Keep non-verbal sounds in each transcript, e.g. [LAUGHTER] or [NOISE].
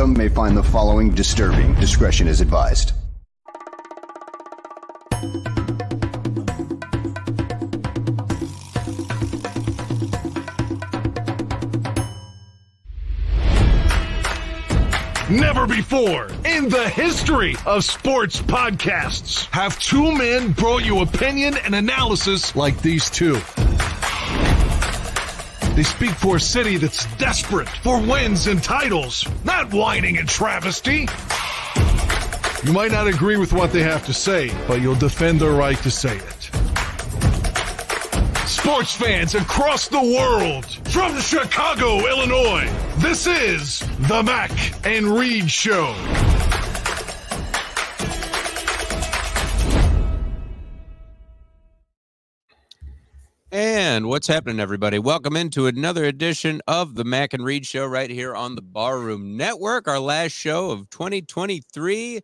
Some may find the following disturbing. Discretion is advised. Never before in the history of sports podcasts have two men brought you opinion and analysis like these two. They speak for a city that's desperate for wins and titles, not whining and travesty. You might not agree with what they have to say, but you'll defend their right to say it. Sports fans across the world, from Chicago, Illinois, this is the Mac and Reed Show. And what's happening, everybody? Welcome into another edition of the Mac and Reed Show right here on the Barroom Network. Our last show of 2023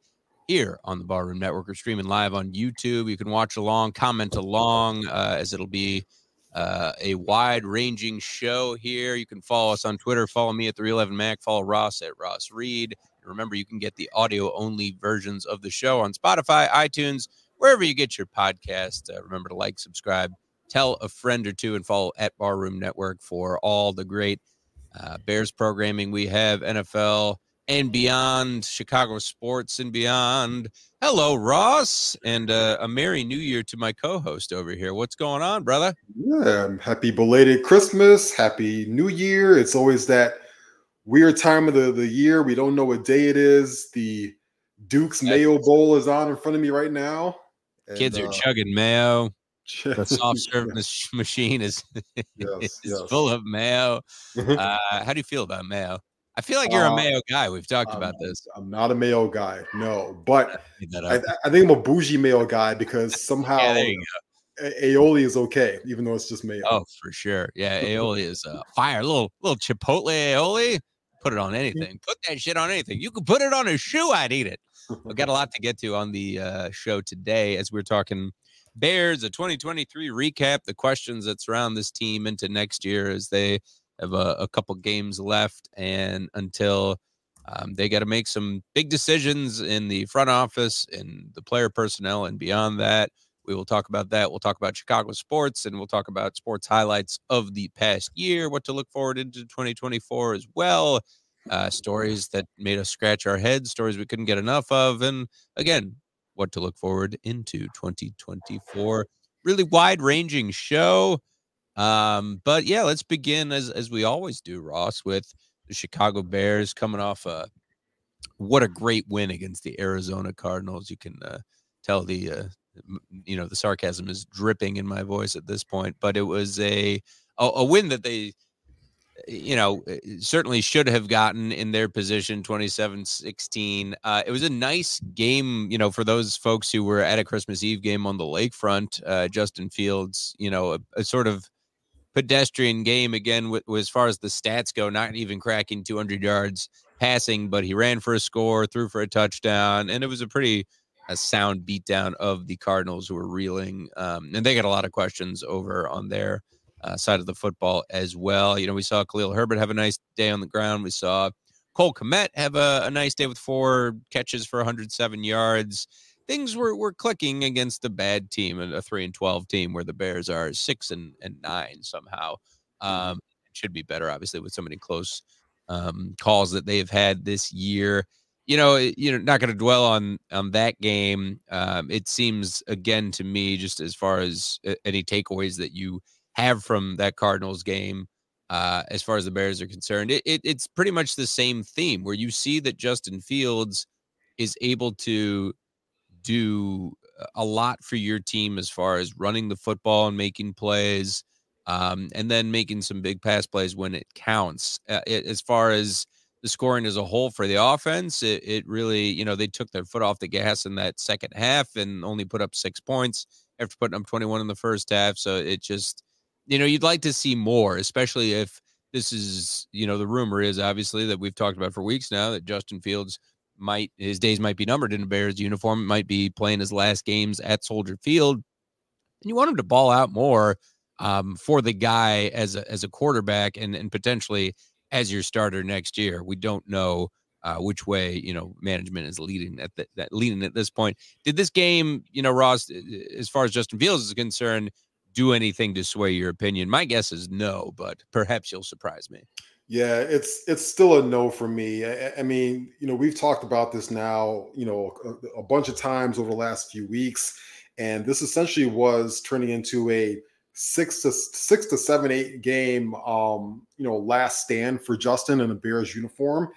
here on the Barroom Network. We're streaming live on YouTube. You can watch along, comment along, uh, as it'll be uh, a wide ranging show here. You can follow us on Twitter. Follow me at 311 Mac. Follow Ross at Ross Reed. Remember, you can get the audio only versions of the show on Spotify, iTunes, wherever you get your podcast. Uh, remember to like, subscribe tell a friend or two and follow at Barroom Network for all the great uh, Bears programming we have, NFL and beyond, Chicago sports and beyond. Hello, Ross, and uh, a Merry New Year to my co host over here. What's going on, brother? Yeah, happy belated Christmas, happy New Year. It's always that weird time of the, the year. We don't know what day it is. The Duke's Mayo Bowl is on in front of me right now. And, Kids are uh, chugging mayo. The soft [LAUGHS] serve yes. [LAUGHS] machine is, yes, [LAUGHS] is yes. full of mayo. Uh, how do you feel about mayo? I feel like you're uh, a mayo guy. We've talked I'm, about this. I'm not a mayo guy, no, but I, I, think I'm a bougie mayo guy because somehow yeah, aioli is okay, even though it's just mayo. Oh, for sure. Yeah, aioli is uh, fire. A little little chipotle aioli. Put it on anything. Put that shit on anything. You could put it on a shoe. I'd eat it. We've got a lot to get to on the uh, show today as we're talking Bears, a 2023 recap, the questions that surround this team into next year as they have a, a couple games left and until um, they got to make some big decisions in the front office and the player personnel and beyond that. We will talk about that. We'll talk about Chicago sports and we'll talk about sports highlights of the past year, what to look forward into 2024 as well. Uh, stories that made us scratch our heads, stories we couldn't get enough of. And again, what to look forward into 2024. Really wide ranging show. Um, but yeah, let's begin as as we always do, Ross, with the Chicago Bears coming off a what a great win against the Arizona Cardinals. You can uh, tell the uh, you know the sarcasm is dripping in my voice at this point, but it was a a, a win that they you know, eh, certainly should have gotten in their position 27 16. Uh, it was a nice game, you know, for those folks who were at a Christmas Eve game on the lakefront. Uh, Justin Fields, you know, a, a sort of pedestrian game again, with, as far as the stats go, not even cracking 200 yards passing, but he ran for a score, threw for a touchdown, and it was a pretty a sound beatdown of the Cardinals who were reeling. Um, and they got a lot of questions over on their uh, side of the football as well. You know, we saw Khalil Herbert have a nice day on the ground. We saw Cole Kmet have a, a nice day with four catches for 107 yards. Things were, were clicking against the bad team, a three and 12 team where the Bears are six and, and nine somehow. Mm-hmm. Um, should be better, obviously, with so many close um, calls that they've had this year. You know, you know, not going to dwell on on that game. Um, it seems again to me, just as far as uh, any takeaways that you have from that Cardinals game uh, as far as the Bears are concerned. It, it, it's pretty much the same theme where you see that Justin Fields is able to do a lot for your team as far as running the football and making plays, um, and then making some big pass plays when it counts. Uh, it, as far as the scoring as a whole for the offense, it, it really, you know, they took their foot off the gas in that second half and only put up six points after putting up 21 in the first half. So it just, you know, you'd like to see more, especially if this is, you know, the rumor is obviously that we've talked about for weeks now that Justin Fields might his days might be numbered in a Bears uniform, might be playing his last games at Soldier Field. And you want him to ball out more um, for the guy as a as a quarterback and and potentially as your starter next year. We don't know uh, which way you know management is leading at the, that leading at this point. Did this game, you know, Ross, as far as Justin Fields is concerned, do anything to sway your opinion? My guess is no, but perhaps you'll surprise me. Yeah, it's it's still a no for me. I, I mean, you know, we've talked about this now, you know, a, a bunch of times over the last few weeks, and this essentially was turning into a six to six to seven eight game um you know last stand for justin in a bears uniform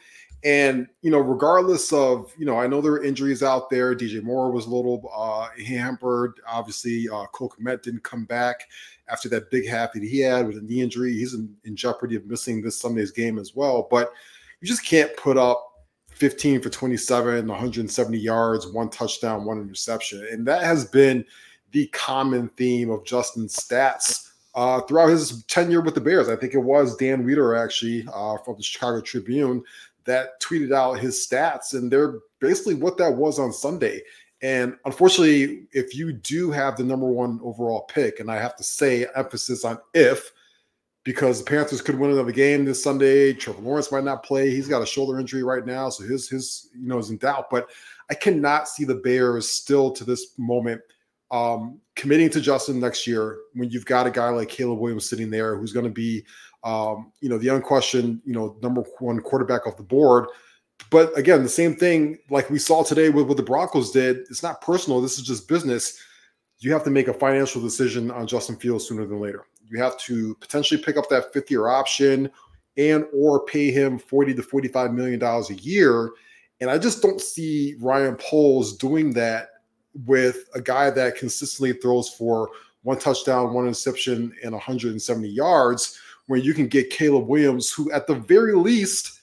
and you know, regardless of you know, I know there are injuries out there. DJ Moore was a little uh, hampered. Obviously, uh, Cole Kmet didn't come back after that big half that he had with a knee injury. He's in, in jeopardy of missing this Sunday's game as well. But you just can't put up 15 for 27, 170 yards, one touchdown, one interception, and that has been the common theme of Justin's stats uh, throughout his tenure with the Bears. I think it was Dan Wiederer actually uh, from the Chicago Tribune that tweeted out his stats, and they're basically what that was on Sunday. And unfortunately, if you do have the number one overall pick, and I have to say emphasis on if, because the Panthers could win another game this Sunday. Trevor Lawrence might not play. He's got a shoulder injury right now, so his his you know is in doubt. But I cannot see the Bears still to this moment um, committing to Justin next year when you've got a guy like Caleb Williams sitting there who's going to be um, you know, the unquestioned, you know, number one quarterback off the board. But again, the same thing like we saw today with what the Broncos did. It's not personal. This is just business. You have to make a financial decision on Justin Fields sooner than later. You have to potentially pick up that fifth year option and or pay him 40 to 45 million dollars a year. And I just don't see Ryan Poles doing that with a guy that consistently throws for one touchdown, one interception, and 170 yards where you can get Caleb Williams, who at the very least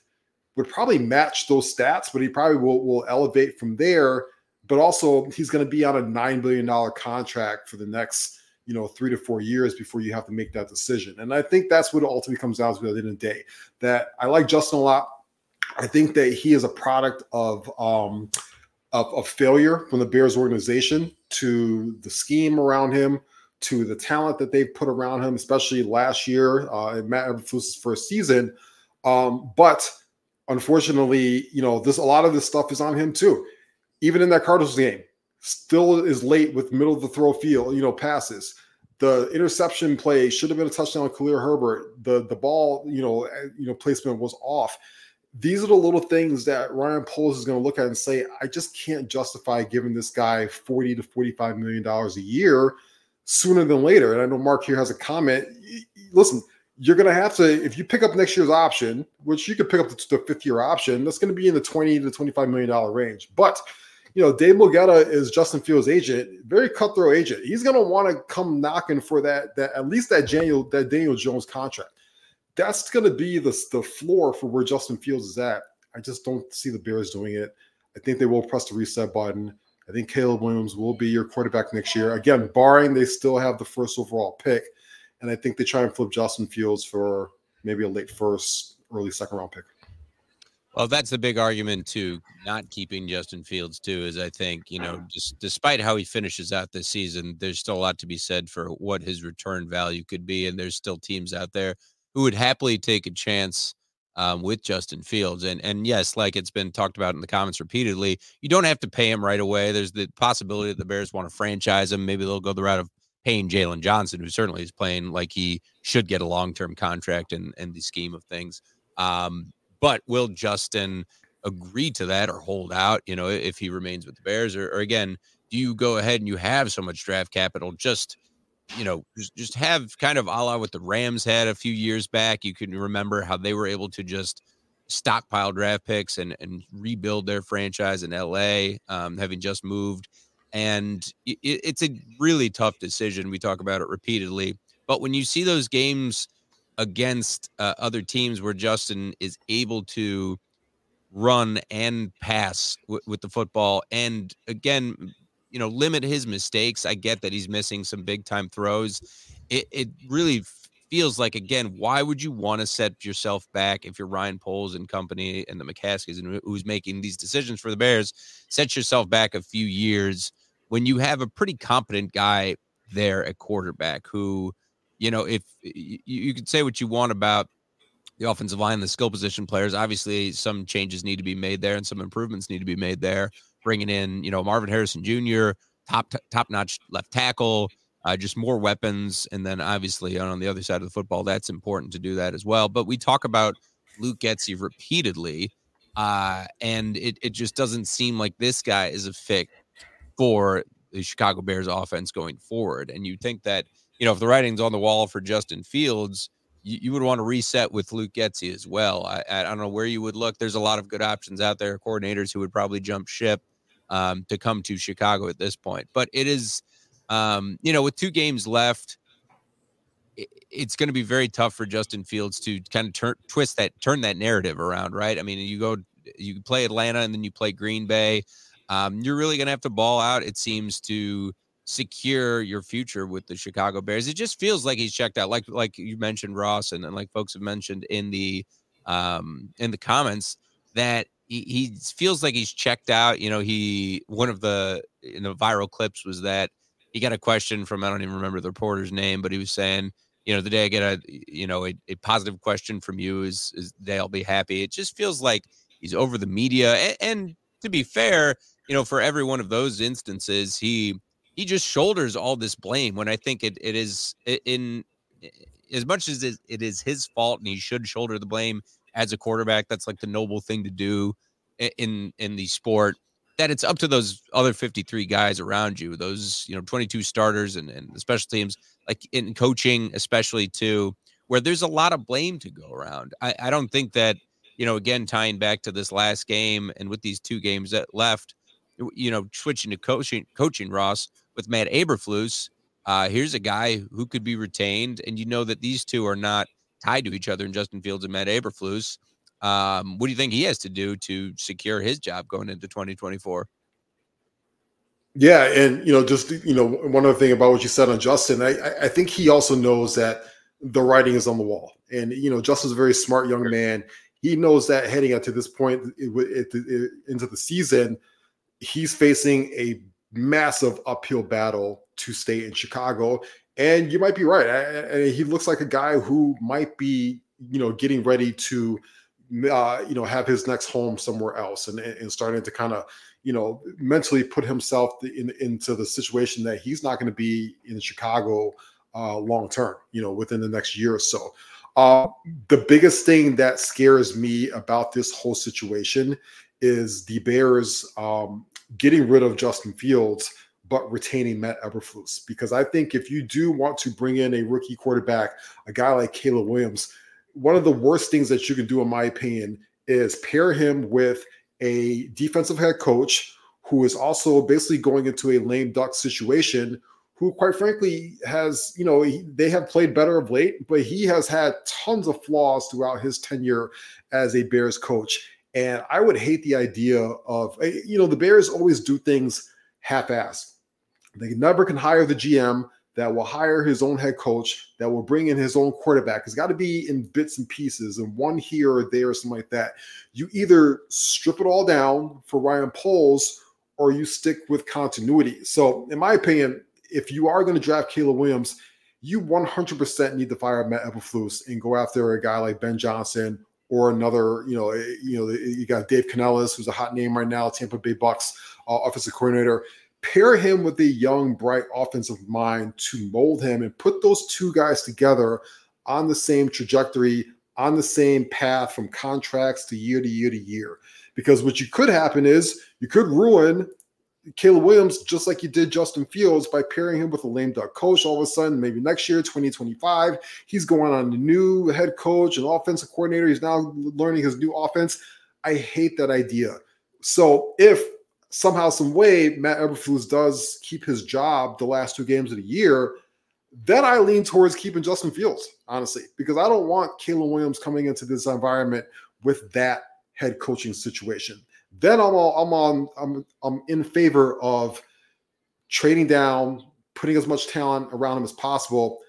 would probably match those stats, but he probably will, will elevate from there. But also, he's going to be on a $9 billion contract for the next, you know, three to four years before you have to make that decision. And I think that's what it ultimately comes down to at the end of the day. That I like Justin a lot. I think that he is a product of um, of, of failure from the Bears organization to the scheme around him to the talent that they've put around him, especially last year uh, in Matt Eberflus's first season. Um, but unfortunately, you know, this a lot of this stuff is on him too. Even in that Cardinals game, still is late with middle of the throw field, you know, passes. The interception play should have been a touchdown Khalil Herbert. The the ball, you know, eh, you know, placement was off. These are the little things that Ryan Poles is going to look at and say, I just can't justify giving this guy 40 to 45 million dollars a year sooner than later. And I know Mark here has a comment. Listen, you're going to have to, if you pick up next year's option, which you could pick up the, the fifth year option, that's going to be in the 20 to 25 million dollar range. But you know, Dave Mulugheta is Justin Fields' agent, very cutthroat agent. He's going to want to come knocking for that, that at least that Daniel, that Daniel Jones contract. That's going to be the, the floor for where Justin Fields is at. I just don't see the Bears doing it. I think they will press the reset button. I think Caleb Williams will be your quarterback next year. Again, barring they still have the first overall pick. And I think they try and flip Justin Fields for maybe a late first, early second round pick. Well, that's the big argument too. Not keeping Justin Fields too is I think you know [CLEARS THROAT] just despite how he finishes out this season, there's still a lot to be said for what his return value could be, and there's still teams out there who would happily take a chance um, with Justin Fields. And and yes, like it's been talked about in the comments repeatedly, you don't have to pay him right away. There's the possibility that the Bears want to franchise him. Maybe they'll go the route of paying Jalen Johnson, who certainly is playing like he should get a long term contract in, in the scheme of things. Um, but will Justin agree to that or hold out, you know, if he remains with the Bears? Or, or again, do you go ahead and you have so much draft capital just you know, just, just have kind of a la what the Rams had a few years back. You can remember how they were able to just stockpile draft picks and, and rebuild their franchise in LA, um, having just moved. And it, it's a really tough decision. We talk about it repeatedly. But when you see those games against uh, other teams where Justin is able to run and pass w- with the football, and again, you know, limit his mistakes. I get that he's missing some big time throws. It, it really feels like again, why would you want to set yourself back if you're Ryan Poles and company and the McCaskies and who's making these decisions for the Bears? Set yourself back a few years when you have a pretty competent guy there at quarterback who, you know, if you, you could say what you want about the offensive line, the skill position players. Obviously, some changes need to be made there, and some improvements need to be made there. Bringing in, you know, Marvin Harrison Jr., top top notch left tackle, uh, just more weapons, and then obviously on the other side of the football, that's important to do that as well. But we talk about Luke Getsy repeatedly, uh, and it it just doesn't seem like this guy is a fit for the Chicago Bears offense going forward. And you think that you know if the writing's on the wall for Justin Fields you, you would want to reset with Luke Getsy as well. I, I don't know where you would look. There's a lot of good options out there, coordinators who would probably jump ship um, to come to Chicago at this point. But it is, um, you know, with two games left, it, it's going to be very tough for Justin Fields to kind of turn, twist that, turn that narrative around, right? I mean, you go, you play Atlanta and then you play Green Bay. Um, you're really going to have to ball out. It seems to secure your future with the Chicago Bears. It just feels like he's checked out, like like you mentioned Ross, and, and like folks have mentioned in the um in the comments that he, he feels like he's checked out. You know, he one of the in the viral clips was that he got a question from I don't even remember the reporter's name, but he was saying, you know, the day I get a you know a, a positive question from you is is day I'll be happy. It just feels like he's over the media, and, and to be fair, you know, for every one of those instances, he he just shoulders all this blame when I think it, it is in as much as it is his fault and he should shoulder the blame as a quarterback. That's like the noble thing to do in in the sport. That it's up to those other 53 guys around you, those you know 22 starters and, and the special teams, like in coaching, especially too, where there's a lot of blame to go around. I, I don't think that you know again tying back to this last game and with these two games that left, you know switching to coaching coaching Ross with Matt Eberflus. Uh, here's a guy who could be retained, and you know that these two are not tied to each other in Justin Fields and Matt Eberflus. Um, what do you think he has to do to secure his job going into 2024? Yeah, and you know, just you know, one other thing about what you said on Justin, I, I think he also knows that the writing is on the wall, and you know, Justin's a very smart young man. He knows that heading up to this point it, it, it, into the season, he's facing a massive uphill battle to stay in Chicago. And you might be right. I, he looks like a guy who might be, you know, getting ready to, uh, you know, have his next home somewhere else, and and starting to kind of, you know, mentally put himself in, into the situation that he's not going to be in Chicago uh, long term. You know, within the next year or so. Uh, the biggest thing that scares me about this whole situation is the Bears um, getting rid of Justin Fields, but retaining Matt Eberflus. Because I think if you do want to bring in a rookie quarterback, a guy like Caleb Williams, one of the worst things that you can do, in my opinion, is pair him with a defensive head coach who is also basically going into a lame duck situation who quite frankly has you know he, they have played better of late but he has had tons of flaws throughout his tenure as a bears coach and I would hate the idea of, eh, you know, the Bears always do things half assed. They never can hire the GM that will hire his own head coach, that will bring in his own quarterback. It's got to be in bits and pieces and one here or there or something like that. You either strip it all down for Ryan Poles or you stick with continuity. So, in my opinion, if you are going to draft Caleb Williams, you 100% need to fire Matt Eberflus and go after a guy like Ben Johnson or another, you know, eh, you know, you got Dave Canales, who's a hot name right now, Tampa Bay Bucks uh, offensive coordinator. Pair him with a young, bright offensive mind to mold him and put those two guys together on the same trajectory, on the same path from contracts to year to year to year. Because what you could happen is you could ruin Caleb Williams, just like you did Justin Fields, by pairing him with a lame duck coach, all of a sudden, maybe next year, 2025, he's going on a new head coach and offensive coordinator. He's now learning his new offense. I hate that idea. So if somehow, some way, Matt Eberflus does keep his job the last two games of the year, then I lean towards keeping Justin Fields, honestly, because I don't want Caleb Williams coming into this environment with that head coaching situation then I'm all, I'm on I'm I'm in favor of trading down, putting as much talent around him as possible.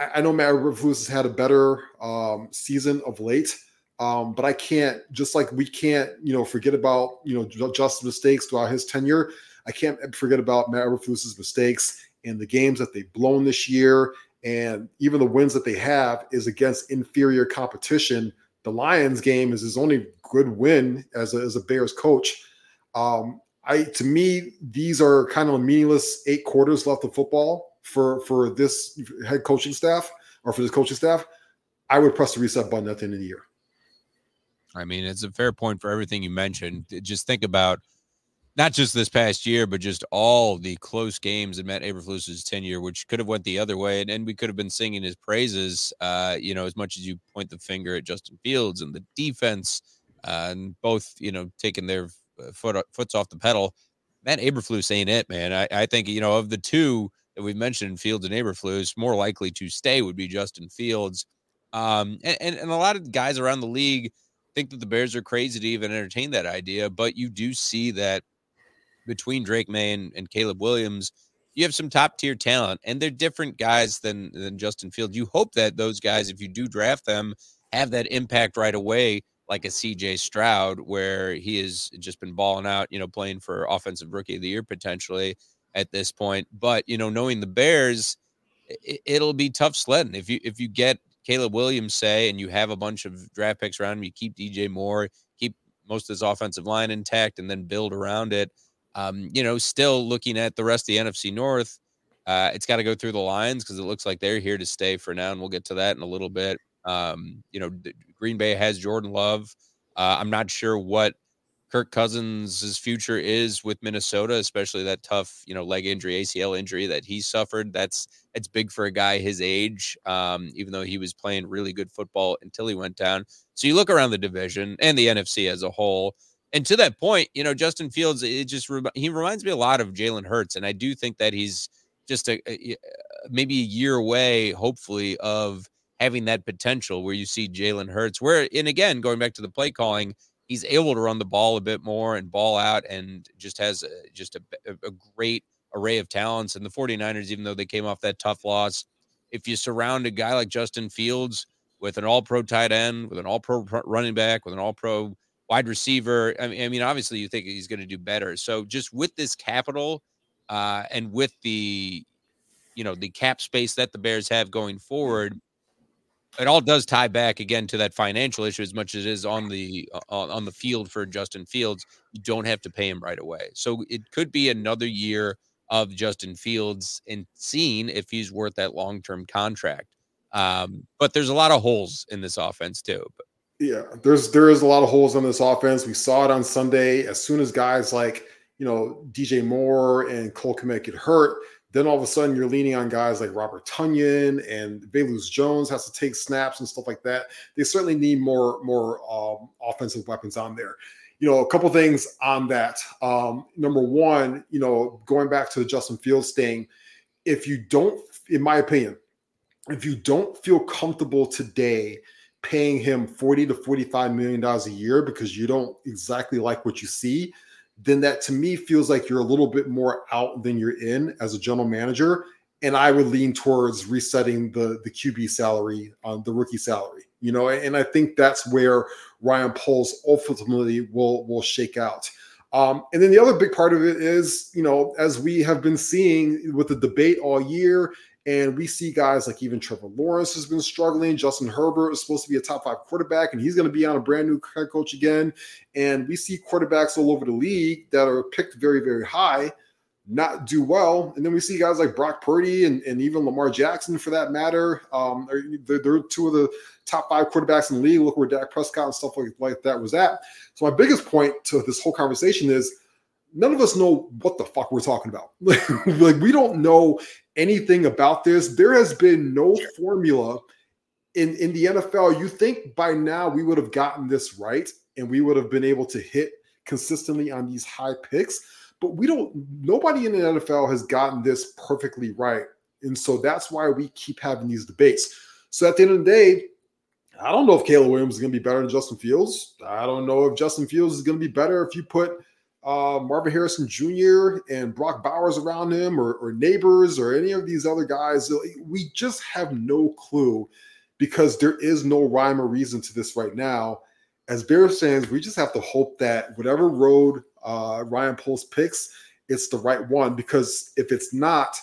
I, I know Matt Eberflus has had a better um, season of late, um, but I can't just like we can't you know forget about you know just mistakes throughout his tenure. I can't forget about Matt Eberflus's mistakes and the games that they've blown this year And even the wins that they have is against inferior competition. The Lions game is his only good win as a, as a Bears coach. Um, I to me, these are kind of meaningless eight quarters left of football for for this head coaching staff or for this coaching staff. I would press the reset button at the end of the year. I mean, it's a fair point for everything you mentioned. Just think about not just this past year, but just all the close games in Matt Eberflus's tenure, which could have went the other way, and, and we could have been singing his praises. Uh, you know, as much as you point the finger at Justin Fields and the defense, uh, and both, you know, taking their uh, foot foots off the pedal. Matt Eberflus ain't it, man. I, I think you know of the two that we've mentioned, Fields and Eberflus, more likely to stay would be Justin Fields. Um, and, and, and a lot of guys around the league think that the Bears are crazy to even entertain that idea, but you do see that between Drake Maye and, and Caleb Williams, you have some top tier talent, and they're different guys than than Justin Fields. You hope that those guys, if you do draft them, have that impact right away, like a CJ Stroud, where he has just been balling out, you know, playing for offensive rookie of the year potentially at this point. But you know, knowing the Bears, it, will be tough sledding if you if you get Caleb Williams say and you have a bunch of draft picks around him, you keep DJ Moore, keep most of his offensive line intact, and then build around it. Um, you know, still looking at the rest of the NFC North, uh, it's got to go through the Lions because it looks like they're here to stay for now, and we'll get to that in a little bit. Um, you know, Green Bay has Jordan Love. Uh, I'm not sure what Kirk Cousins' future is with Minnesota, especially that tough, you know, leg injury, ACL injury that he suffered. That's it's big for a guy his age, um, even though he was playing really good football until he went down. So you look around the division and the NFC as a whole. And to that point, you know, Justin Fields, it just he reminds me a lot of Jalen Hurts, and I do think that he's just a, a maybe a year away, hopefully, of having that potential where you see Jalen Hurts. Where and again, going back to the play calling, he's able to run the ball a bit more and ball out, and just has a, just a, a great array of talents. And the 49ers, even though they came off that tough loss, if you surround a guy like Justin Fields with an all pro tight end, with an all pro running back, with an all pro wide receiver, I mean, I mean, obviously you think he's going to do better. So just with this capital uh, and with the, you know, the cap space that the Bears have going forward, it all does tie back again to that financial issue as much as it is on the uh, on the field for Justin Fields. You don't have to pay him right away, so it could be another year of Justin Fields and seeing if he's worth that long term contract. Um, but there's a lot of holes in this offense too. Yeah, there's there is a lot of holes in this offense. We saw it on Sunday. As soon as guys like you know DJ Moore and Cole Kmet get hurt, then all of a sudden you're leaning on guys like Robert Tonyan and Velus Jones has to take snaps and stuff like that. They certainly need more more um, offensive weapons on there you know, a couple things on that. Um, number one, you know, going back to the Justin Fields thing, if you don't, in my opinion, if you don't feel comfortable today paying him 40 to 45 million dollars a year because you don't exactly like what you see, then that to me feels like you're a little bit more out than you're in as a general manager. And I would lean towards resetting the the QB salary on the rookie salary you know, and I think that's where Ryan Poles ultimately will will shake out. Um, and then the other big part of it is, you know, as we have been seeing with the debate all year, and we see guys like even Trevor Lawrence has been struggling. Justin Herbert is supposed to be a top five quarterback, and he's going to be on a brand new head coach again. And we see quarterbacks all over the league that are picked very, very high not do well. And then we see guys like Brock Purdy and, and even Lamar Jackson, for that matter. Um, they're, they're, two of the top five quarterbacks in the league. Look where Dak Prescott and stuff like, like that was at. So my biggest point to this whole conversation is none of us know what the fuck we're talking about. [LAUGHS] like we don't know anything about this. There has been no formula in in the NFL. You think by now we would have gotten this right and we would have been able to hit consistently on these high picks but we don't, nobody in the NFL has gotten this perfectly right. And so that's why we keep having these debates. So at the end of the day, I don't know if Caleb Williams is going to be better than Justin Fields. I don't know if Justin Fields is going to be better if you put uh, Marvin Harrison Jr. and Brock Bowers around him or, or Nabers or any of these other guys. We just have no clue because there is no rhyme or reason to this right now. As Bears fans, we just have to hope that whatever road uh, Ryan Poles picks, it's the right one. Because if it's not,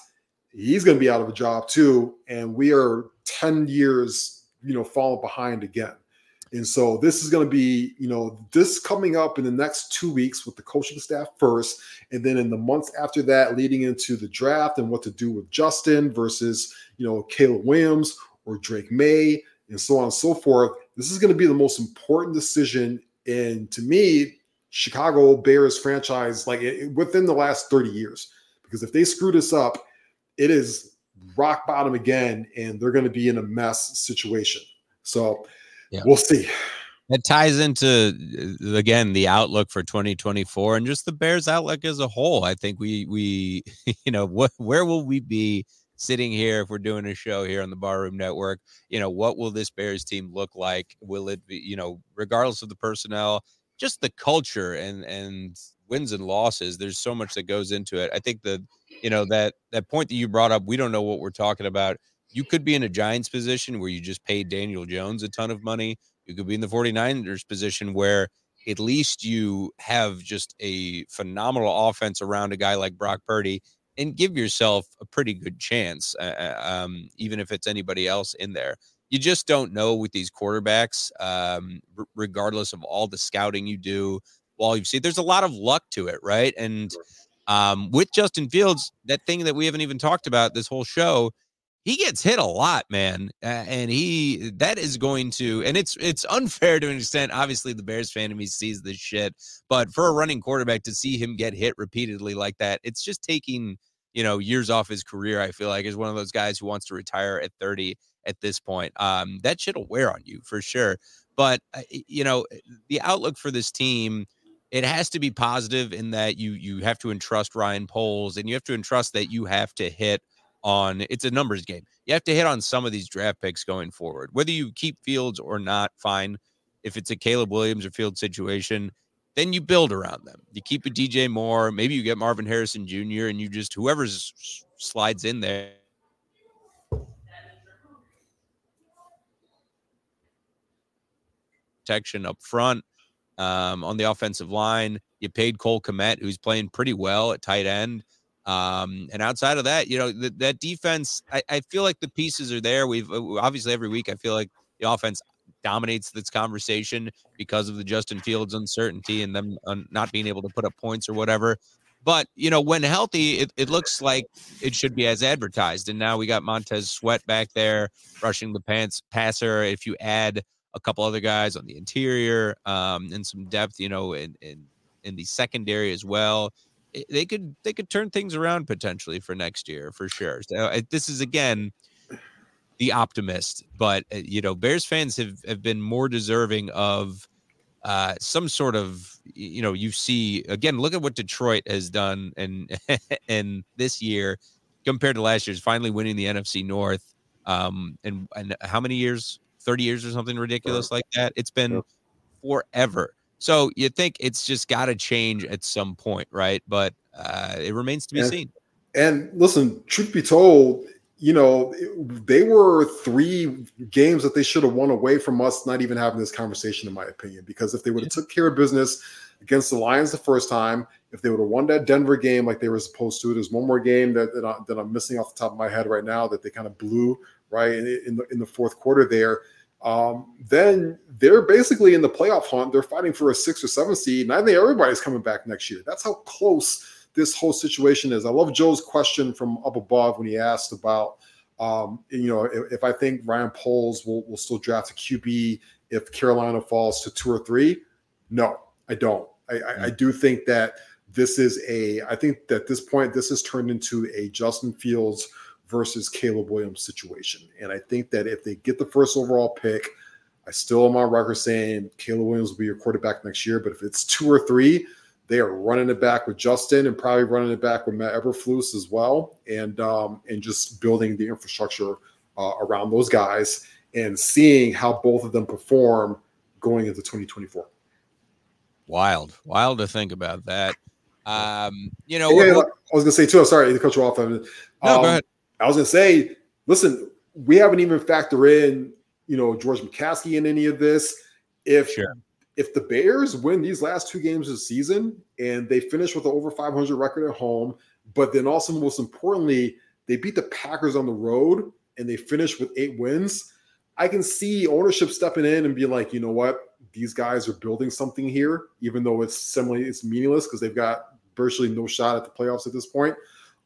he's going to be out of a job too, and we are ten years, you know, falling behind again. And so this is going to be, you know, this coming up in the next two weeks with the coaching staff first, and then in the months after that, leading into the draft and what to do with Justin versus, you know, Caleb Williams or Drake Maye and so on and so forth. This is going to be the most important decision. And to me, Chicago Bears franchise, like it, within the last 30 years, because if they screw this up, it is rock bottom again, and they're going to be in a mess situation. So, yeah. We'll see. It ties into uh, again the outlook for 2024 and just the Bears outlook as a whole. I think we we [LAUGHS] you know what where will we be sitting here if we're doing a show here on the Barroom Network? You know, what will this Bears team look like? Will it be, you know, regardless of the personnel, just the culture and and wins and losses, there's so much that goes into it. I think the you know that that point that you brought up, we don't know what we're talking about you could be in a Giants position where you just paid Daniel Jones a ton of money. You could be in the 49ers position where at least you have just a phenomenal offense around a guy like Brock Purdy and give yourself a pretty good chance, uh, uh um, even if it's anybody else in there. You just don't know with these quarterbacks, um, r- regardless of all the scouting you do. While you see, there's a lot of luck to it, right? And um, with Justin Fields, that thing that we haven't even talked about this whole show he gets hit a lot, man, uh, and he that is going to, and it's it's unfair to an extent. Obviously, the Bears fan in me sees this shit, but for a running quarterback to see him get hit repeatedly like that, it's just taking you know years off his career. I feel like is one of those guys who wants to retire at thirty at this point. Um, that shit'll wear on you for sure. But uh, you know, the outlook for this team it has to be positive in that you you have to entrust Ryan Poles and you have to entrust that you have to hit on it's a numbers game. You have to hit on some of these draft picks going forward. Whether you keep Fields or not, fine. If it's a Caleb Williams or Field situation, then you build around them. You keep a DJ Moore, maybe you get Marvin Harrison Jr. and you just whoever slides in there protection up front. Um, on the offensive line, you paid Cole Kmet, who's playing pretty well at tight end. Um, and outside of that, you know, the, that defense, I, I, feel like the pieces are there. We've obviously every week, I feel like the offense dominates this conversation because of the Justin Fields uncertainty and them not being able to put up points or whatever. But, you know, when healthy, it, it looks like it should be as advertised. And now we got Montez Sweat back there rushing the pants passer. If you add a couple other guys on the interior um, and some depth, you know, in, in, in the secondary as well they could they could turn things around potentially for next year for sure. So this is again the optimist, but uh, you know Bears fans have have been more deserving of uh, some sort of you know you see again look at what Detroit has done and [LAUGHS] and this year compared to last year's finally winning the NFC North um and and how many years? 30 years or something ridiculous like that? It's been forever so you think it's just got to change at some point, right? But uh, it remains to be and, seen. And listen, truth be told, you know, they were three games that they should have won away from us not even having this conversation, in my opinion. Because if they would have yeah. took care of business against the Lions the first time, if they would have won that Denver game like they were supposed to, there's one more game that, that, I, that I'm missing off the top of my head right now that they kind of blew right in, in the in the fourth quarter there um, then they're basically in the playoff hunt. They're fighting for a six or seven seed, and I think everybody's coming back next year. That's how close this whole situation is. I love Joe's question from up above when he asked about, um, you know, if, if, I think Ryan Poles will, will still draft a QB if Carolina falls to two or three. No, I don't. I, I, I do think that this is a. I think that this point this has turned into a Justin Fields versus Caleb Williams situation. And I think that if they get the first overall pick, I still am on record saying Caleb Williams will be your quarterback next year. But if it's two or three, they are running it back with Justin and probably running it back with Matt Eberflus as well, and um, and just building the infrastructure uh, around those guys and seeing how both of them perform going into 2024. Wild, wild to think about that. Um, you know, yeah, I was gonna say too. I'm sorry to cut you off. Um, no, go ahead. I was gonna say, listen, we haven't even factored in, you know, George McCaskey in any of this. If sure. if the Bears win these last two games of the season and they finish with an over 500 record at home, but then also most importantly, they beat the Packers on the road and they finish with eight wins. I can see ownership stepping in and be like, you know what, these guys are building something here, even though it's similarly it's meaningless because they've got virtually no shot at the playoffs at this point.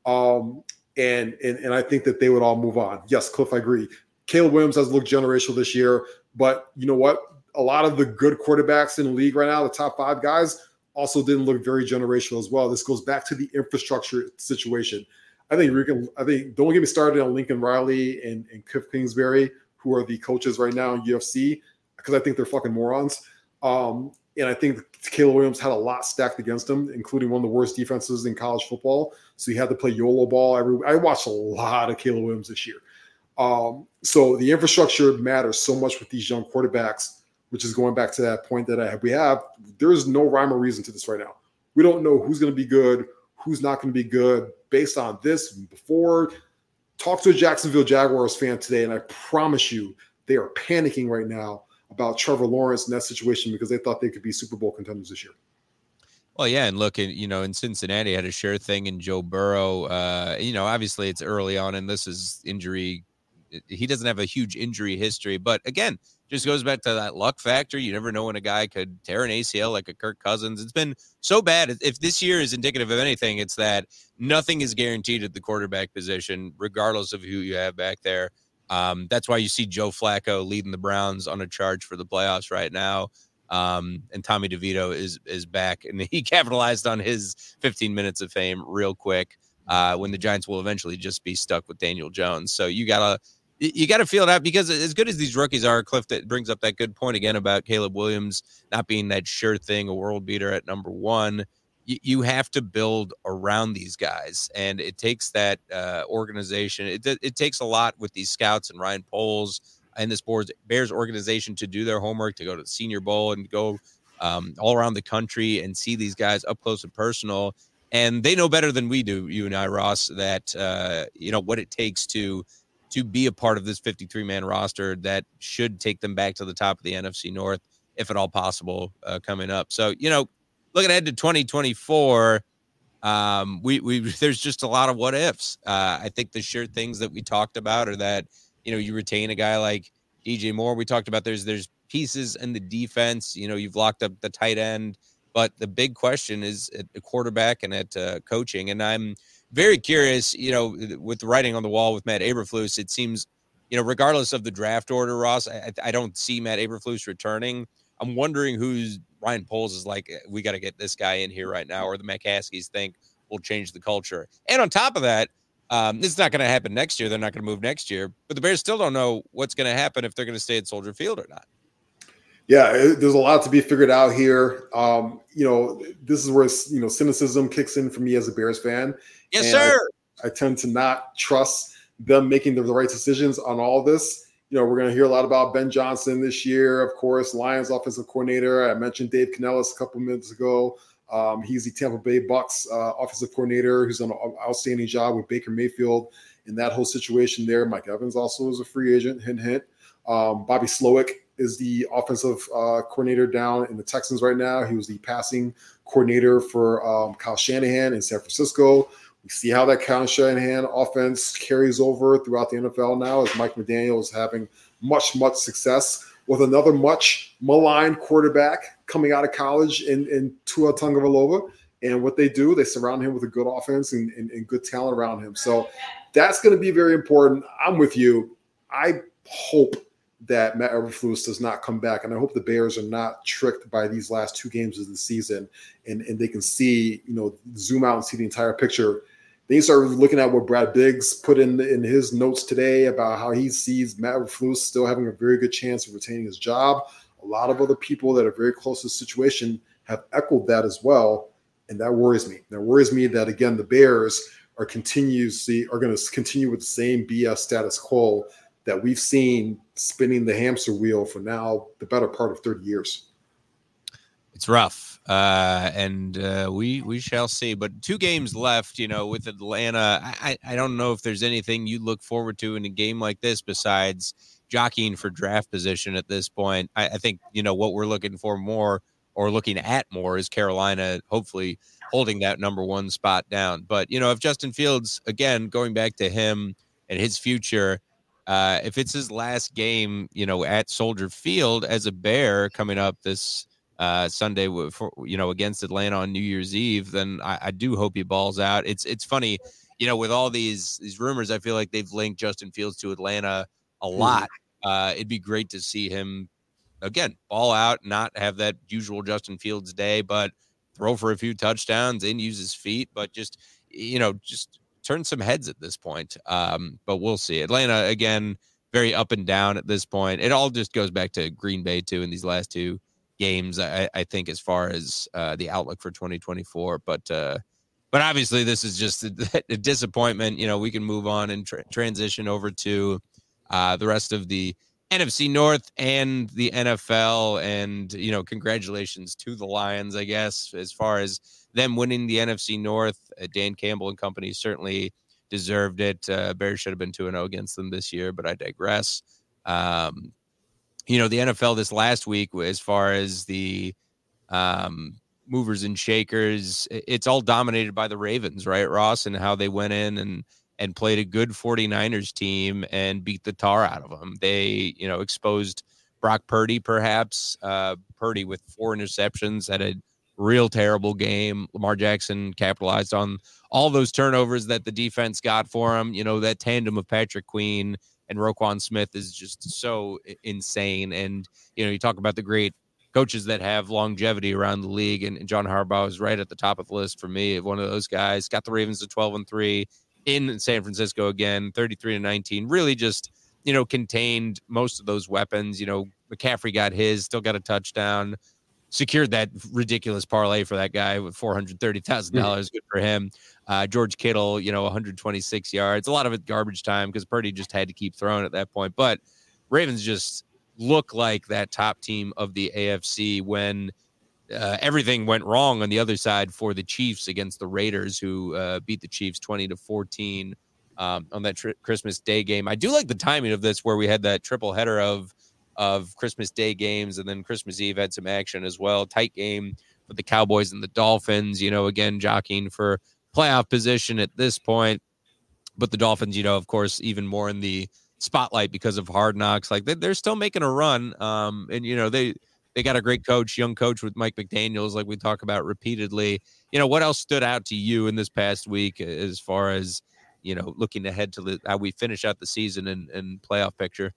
Um, and, and and I think that they would all move on. Yes, Cliff, I agree. Caleb Williams has looked generational this year, but you know what? A lot of the good quarterbacks in the league right now, the top five guys, also didn't look very generational as well. This goes back to the infrastructure situation. I think Lincoln, I think don't get me started on Lincoln Riley and, and Cliff Kingsbury, who are the coaches right now in USC, because I think they're fucking morons. Um, and I think Caleb Williams had a lot stacked against him, including one of the worst defenses in college football. So he had to play YOLO ball. Every I watched a lot of Caleb Williams this year. Um, so the infrastructure matters so much with these young quarterbacks, which is going back to that point that I have. We have there is no rhyme or reason to this right now. We don't know who's going to be good, who's not going to be good based on this. Before, talk to a Jacksonville Jaguars fan today, and I promise you they are panicking right now about Trevor Lawrence in that situation because they thought they could be Super Bowl contenders this year. Well, yeah, and look, you know, in Cincinnati had a sure thing in Joe Burrow. Uh, you know, obviously it's early on, and this is injury he doesn't have a huge injury history, but again, just goes back to that luck factor. You never know when a guy could tear an ACL like a Kirk Cousins. It's been so bad. If this year is indicative of anything, it's that nothing is guaranteed at the quarterback position, regardless of who you have back there. Um, that's why you see Joe Flacco leading the Browns on a charge for the playoffs right now. Um, and Tommy DeVito is is back, and [LAUGHS] he capitalized on his 15 minutes of fame real quick. Uh, when the Giants will eventually just be stuck with Daniel Jones. So you gotta you got to feel it out because as good as these rookies are, Cliff, that brings up that good point again about Caleb Williams not being that sure thing, a world beater at number one. You, you have to build around these guys, and it takes that uh, organization. It, it takes a lot with these scouts and Ryan Poles and this board's Bears organization to do their homework, to go to the Senior Bowl and go um, all around the country and see these guys up close and personal. And they know better than we do, you and I, Ross, that uh, you know what it takes to to be a part of this 53 man roster that should take them back to the top of the NFC North, if at all possible, uh, coming up. So, you know, looking ahead to 2024, um, we, we, [LAUGHS] there's just a lot of what ifs. Uh, I think the sure things that we talked about are that, you know, you retain a guy like DJ Moore. We talked about there's, there's pieces in the defense, you know, you've locked up the tight end, but the big question is at the quarterback and at uh, coaching. And I'm, very curious, you know, with the writing on the wall with Matt Eberflus, it seems, you know, regardless of the draft order, Ross, I, I don't see Matt Eberflus returning. I'm wondering who's Ryan Poles is like, eh, we got to get this guy in here right now, or the McCaskies think we'll change the culture. And on top of that, um, this is not going to happen next year. They're not going to move next year, but the Bears still don't know what's going to happen if they're going to stay at Soldier Field or not. Yeah, there's a lot to be figured out here. Um, you know, this is where you know cynicism kicks in for me as a Bears fan. Yes, sir. I, I, tend to not trust them making the, the right decisions on all this. You know, we're going to hear a lot about Ben Johnson this year, of course, Lions offensive coordinator. I mentioned Dave Canales a couple minutes ago. Um, he's the Tampa Bay Bucks uh, offensive coordinator who's done an outstanding job with Baker Mayfield in that whole situation there. Mike Evans also is a free agent, hint, hint. Um, Bobby Slowik is the offensive uh, coordinator down in the Texans right now. He was the passing coordinator for um, Kyle Shanahan in San Francisco. We see how that Kyle Shanahan offense carries over throughout the NFL now as Mike McDaniel is having much, much success with another much maligned quarterback coming out of college in, in Tua Tagovailoa. And what they do, they surround him with a good offense and, and, and good talent around him. So that's going to be very important. I'm with you. I hope that Matt Eberflus does not come back. And I hope the Bears are not tricked by these last two games of the season and, and they can see, you know, zoom out and see the entire picture. Then you start looking at what Brad Biggs put in in his notes today about how he sees Matt Eberflus still having a very good chance of retaining his job. A lot of other people that are very close to the situation have echoed that as well. And that worries me. That worries me that again, the Bears are continuously are going to continue with the same BS status quo that we've seen spinning the hamster wheel for now the better part of 30 years. It's rough, uh, and uh, we we shall see. But two games left, you know, with Atlanta. I, I don't know if there's anything you look forward to in a game like this besides jockeying for draft position at this point. I, I think you know what we're looking for more or looking at more is Carolina, hopefully holding that number one spot down. But you know, if Justin Fields again going back to him and his future, uh, if it's his last game, you know, at Soldier Field as a Bear coming up this uh, Sunday, for, you know, against Atlanta on New Year's Eve, then I, I do hope he balls out. It's it's funny, you know, with all these these rumors, I feel like they've linked Justin Fields to Atlanta a hmm. lot. Uh, it'd be great to see him again ball out, not have that usual Justin Fields day, but throw for a few touchdowns and use his feet, but just you know, just turn some heads at this point. Um, but we'll see. Atlanta again, very up and down at this point. It all just goes back to Green Bay too in these last two games. I, I think as far as uh, the outlook for 2024, but uh, but obviously this is just a, [LAUGHS] a disappointment. You know, we can move on and tra- transition over to uh, the rest of the NFC North and the NFL. And, you know, congratulations to the Lions, I guess, as far as them winning the NFC North. Uh, Dan Campbell and company certainly deserved it. Uh, Bears should have been 2 0 against them this year, but I digress. Um, you know, the NFL this last week, as far as the um, movers and shakers, it's all dominated by the Ravens, right, Ross, and how they went in and and played a good 49ers team and beat the tar out of them. They, you know, exposed Brock Purdy, perhaps. Uh, Purdy with four interceptions had a real terrible game. Lamar Jackson capitalized on all those turnovers that the defense got for him. You know, that tandem of Patrick Queen and Roquan Smith is just so insane. And, you know, you talk about the great coaches that have longevity around the league, and John Harbaugh is right at the top of the list for me of one of those guys. Got the Ravens to 12 and 3 in San Francisco again, 33 to 19. Really just, you know, contained most of those weapons. You know, McCaffrey got his, still got a touchdown secured that ridiculous parlay for that guy with four hundred thirty thousand mm-hmm. dollars. Good for him. Uh, George Kittle, you know, one hundred twenty six yards. A lot of it garbage time because Purdy just had to keep throwing at that point. But Ravens just look like that top team of the AFC when uh, everything went wrong on the other side for the Chiefs against the Raiders, who uh, beat the Chiefs twenty to fourteen. Um, on that tri- Christmas Day game, I do like the timing of this, where we had that triple header of of Christmas Day games, and then Christmas Eve had some action as well. Tight game for the Cowboys and the Dolphins. You know, again jockeying for playoff position at this point, but the Dolphins, you know, of course, even more in the spotlight because of hard knocks. Like they, are still making a run, um, and you know they they got a great coach, young coach with Mike McDaniel's, like we talk about repeatedly. You know, what else stood out to you in this past week as far as you know looking ahead to the, how we finish out the season and, and playoff picture?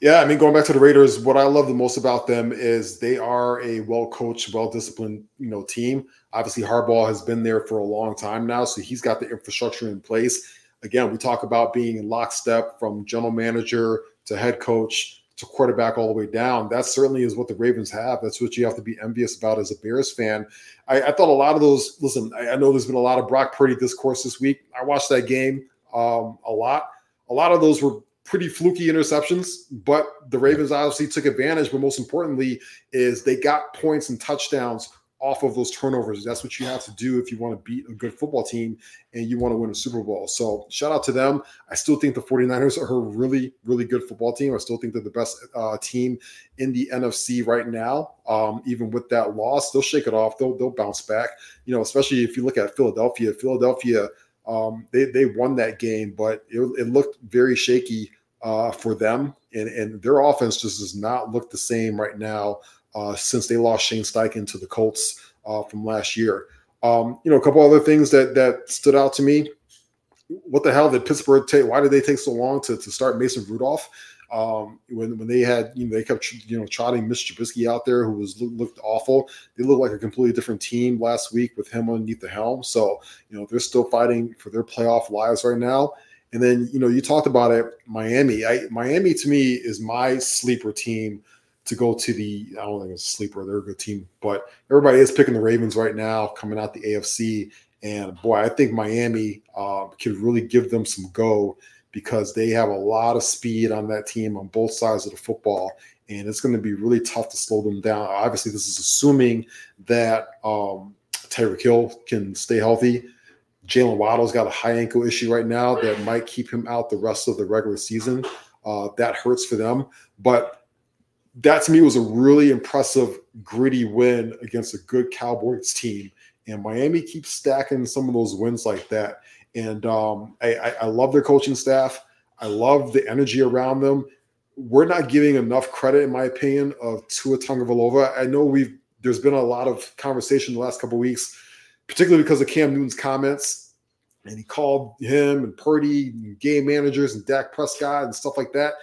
Yeah, I mean, going back to the Raiders, what I love the most about them is they are a well coached, well disciplined, you know, team. Obviously, Harbaugh has been there for a long time now, so he's got the infrastructure in place. Again, we talk about being in lockstep from general manager to head coach to quarterback all the way down. That certainly is what the Ravens have. That's what you have to be envious about as a Bears fan. I, I thought a lot of those. Listen, I, I, know there's been a lot of Brock Purdy discourse this week. I watched that game um, a lot. A lot of those were pretty fluky interceptions, but the Ravens obviously took advantage. But most importantly, is they got points and touchdowns off of those turnovers. That's what you have to do if you want to beat a good football team and you want to win a Super Bowl. So shout out to them. I still think the 49ers are a really, really good football team. I still think they're the best uh, team in the NFC right now. Um, even with that loss, they'll shake it off. They'll, they'll bounce back, you know, especially if you look at Philadelphia, Philadelphia, um, they, they won that game, but it, it looked very shaky uh, for them. And, and their offense just does not look the same right now uh, since they lost Shane Steichen to the Colts uh, from last year. Um, you know, a couple other things that that stood out to me. What the hell did Pittsburgh take? Why did they take so long to, to start Mason Rudolph? Um, when when they had you know they kept you know trotting Mitch Trubisky out there who was looked awful. They looked like a completely different team last week with him underneath the helm. So you know they're still fighting for their playoff lives right now. And then you know you talked about it, Miami. I, Miami to me is my sleeper team to go to the. I don't think it's a sleeper; they're a good team, but everybody is picking the Ravens right now, coming out the AFC. And boy, I think Miami uh, could really give them some go because they have a lot of speed on that team on both sides of the football, and it's going to be really tough to slow them down. Obviously, this is assuming that um, Tyreek Hill can stay healthy. Jalen Waddle's got a high ankle issue right now that might keep him out the rest of the regular season. Uh, that hurts for them. But that to me was a really impressive, gritty win against a good Cowboys team. And Miami keeps stacking some of those wins like that. And um, I, I, love their coaching staff. I love the energy around them. We're not giving enough credit, in my opinion, of Tua Tagovailoa. I know we've there's been a lot of conversation the last couple weeks, particularly because of Cam Newton's comments, and he called him and Purdy, and game managers, and Dak Prescott and stuff like that.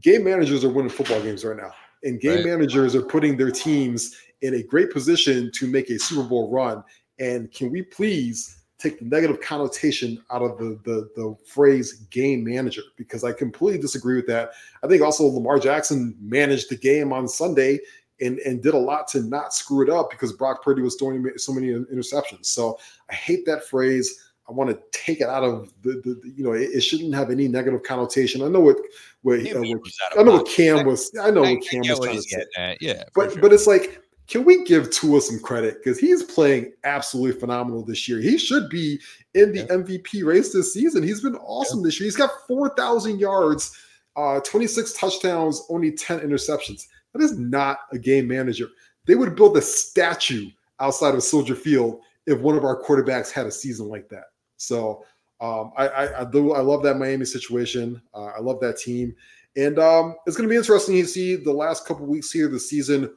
Game managers are winning football games right now, and game right. managers are putting their teams in a great position to make a Super Bowl run. And can we please take the negative connotation out of the, the, the phrase game manager because I completely disagree with that. I think also Lamar Jackson managed the game on Sunday and, and did a lot to not screw it up because Brock Purdy was throwing so many interceptions. So I hate that phrase. I want to take it out of the, the, the you know, it, it, shouldn't have any negative connotation. I know what, what, uh, what I know what Cam was, I know what Cam was trying to say. At. Yeah. But, sure. but it's like, can we give Tua some credit because he's playing absolutely phenomenal this year? He should be in the yeah. MVP race this season. He's been awesome yeah. this year. He's got 4,000 yards, uh, 26 touchdowns, only 10 interceptions. That is not a game manager. They would build a statue outside of Soldier Field if one of our quarterbacks had a season like that. So um, I, I, I, do I love that Miami situation. Uh, I love that team, and um, it's going to be interesting to see the last couple weeks here the season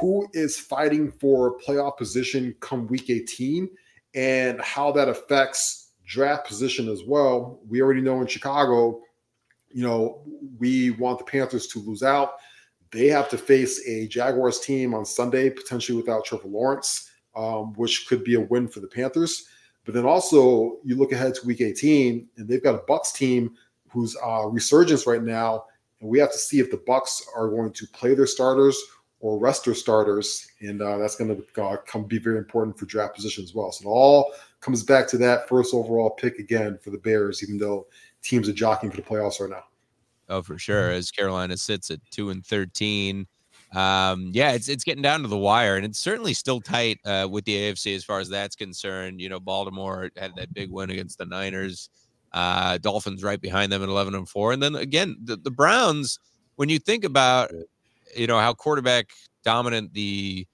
who is fighting for playoff position come week 18 and how that affects draft position as well. We already know in Chicago, you know, we want the Panthers to lose out. They have to face a Jaguars team on Sunday, potentially without Trevor Lawrence, um, which could be a win for the Panthers. But then also, you look ahead to Week 18, and they've got a Bucs team who's uh, resurgence right now, and we have to see if the Bucs are going to play their starters or rest their starters, and uh, that's going to uh, come be very important for draft position as well. So it all comes back to that first overall pick again for the Bears, even though teams are jockeying for the playoffs right now. Oh, for sure. As Carolina sits at two and thirteen, um, yeah, it's it's getting down to the wire, and it's certainly still tight uh, with the AFC as far as that's concerned. You know, Baltimore had that big win against the Niners. Uh, Dolphins right behind them at eleven and four, and then again the, the Browns. When you think about you know how quarterback dominant the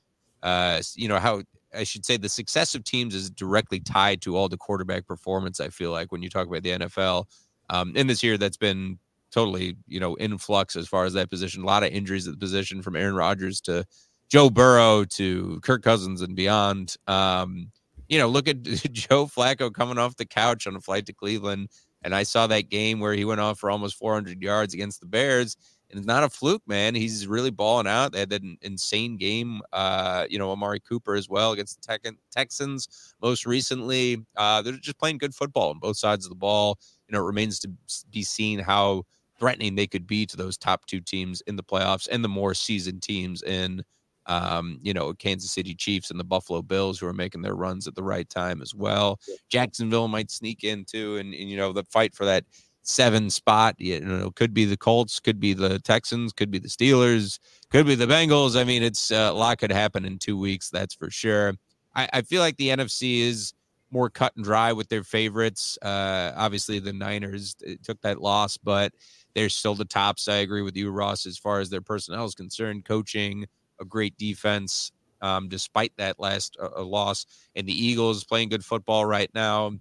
uh you know how I should say the success of teams is directly tied to all the quarterback performance. I feel like when you talk about the NFL, um, in this year that's been totally you know in flux as far as that position. A lot of injuries at the position from Aaron Rodgers to Joe Burrow to Kirk Cousins and beyond. Um, you know, look at [LAUGHS] Joe Flacco coming off the couch on a flight to Cleveland, and I saw that game where he went off for almost 400 yards against the Bears it's not a fluke, man. He's really balling out. They had that insane game, uh, you know, Amari Cooper as well against the Texans most recently. Uh, they're just playing good football on both sides of the ball. You know, it remains to be seen how threatening they could be to those top two teams in the playoffs and the more seasoned teams in, um, you know, Kansas City Chiefs and the Buffalo Bills who are making their runs at the right time as well. Jacksonville might sneak in too, and, and you know, the fight for that seven spot. You know, could be the Colts, could be the Texans, could be the Steelers, could be the Bengals. I mean, it's uh, a lot could happen in two weeks. That's for sure. I, I, feel like the NFC is more cut and dry with their favorites. Uh, obviously, the Niners took that loss, but they're still the tops. I agree with you, Ross, as far as their personnel is concerned. Coaching, a great defense, um, despite that last uh, loss. And the Eagles playing good football right now.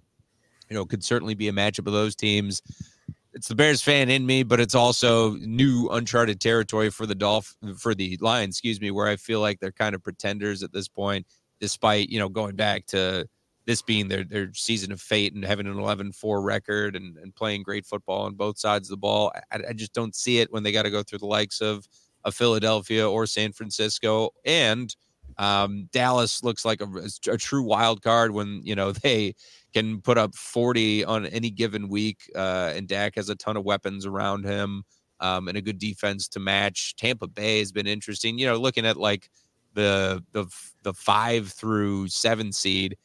You know, could certainly be a matchup of those teams it's the Bears fan in me, but it's also new uncharted territory for the Dolph for the Lions, excuse me, where I feel like they're kind of pretenders at this point, despite you know going back to this being their their season of fate and having an 11-4 record and, and playing great football on both sides of the ball. I, I just don't see it when they got to go through the likes of of Philadelphia or San Francisco and um, Dallas looks like a, a true wild card when you know [LAUGHS] they can put up 40 on any given week. Uh, and Dak has a ton of weapons around him um, and a good defense to match. Tampa Bay has been interesting. You know, looking at like the the the five through seven seed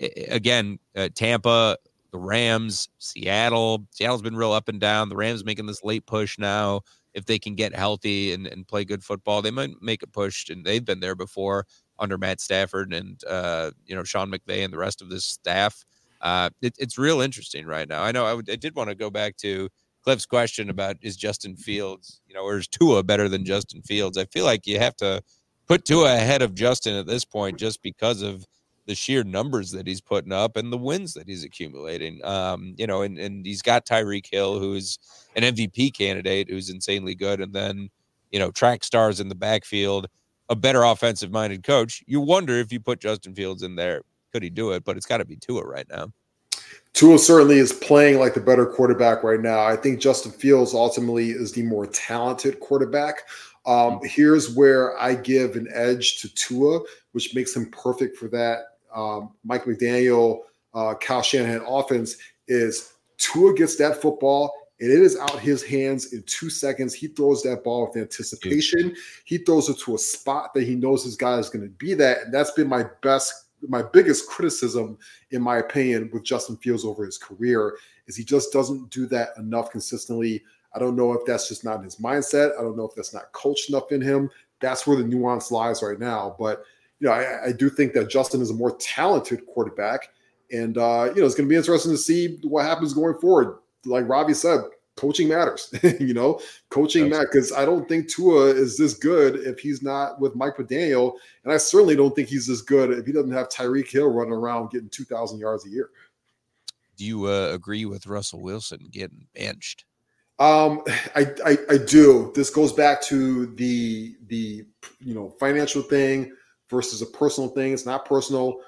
again, uh, Tampa, the Rams, Seattle. Seattle's been real up and down. The Rams making this late push now. If they can get healthy and, and play good football, they might make a push, and they've been there before under Matt Stafford and uh, you know Sean McVay and the rest of this staff uh, it, it's real interesting right now. I know I, w- I did want to go back to Cliff's question about is Justin Fields, you know, or is Tua better than Justin Fields? I feel like you have to put Tua ahead of Justin at this point just because of the sheer numbers that he's putting up and the wins that he's accumulating. Um, you know, and, and he's got Tyreek Hill, who's an MVP candidate, who's insanely good, and then you know, track stars in the backfield, a better offensive minded coach. You wonder if you put Justin Fields in there, could he do it? But it's got to be Tua right now. Tua certainly is playing like the better quarterback right now. I think Justin Fields ultimately is the more talented quarterback. Um, mm-hmm. here's where I give an edge to Tua, which makes him perfect for that. Um, Mike McDaniel, uh, Kyle Shanahan offense is Tua gets that football and it is out his hands in two seconds. He throws that ball with anticipation. He throws it to a spot that he knows his guy is going to be that. And that's been my best, my biggest criticism, in my opinion, with Justin Fields over his career, is he just doesn't do that enough consistently. I don't know if that's just not his mindset. I don't know if that's not coached enough in him. That's where the nuance lies right now. But you know, I, I do think that Justin is a more talented quarterback. And uh, you know, it's going to be interesting to see what happens going forward like Robbie said, coaching matters. [LAUGHS] you know, coaching matters because I don't think Tua is this good if he's not with Mike McDaniel, and I certainly don't think he's this good if he doesn't have Tyreek Hill running around getting two thousand yards a year. Do you uh, agree with Russell Wilson getting benched? Um, [SIGHS] I, I I do. This goes back to the the you know financial thing versus a personal thing. It's not personal.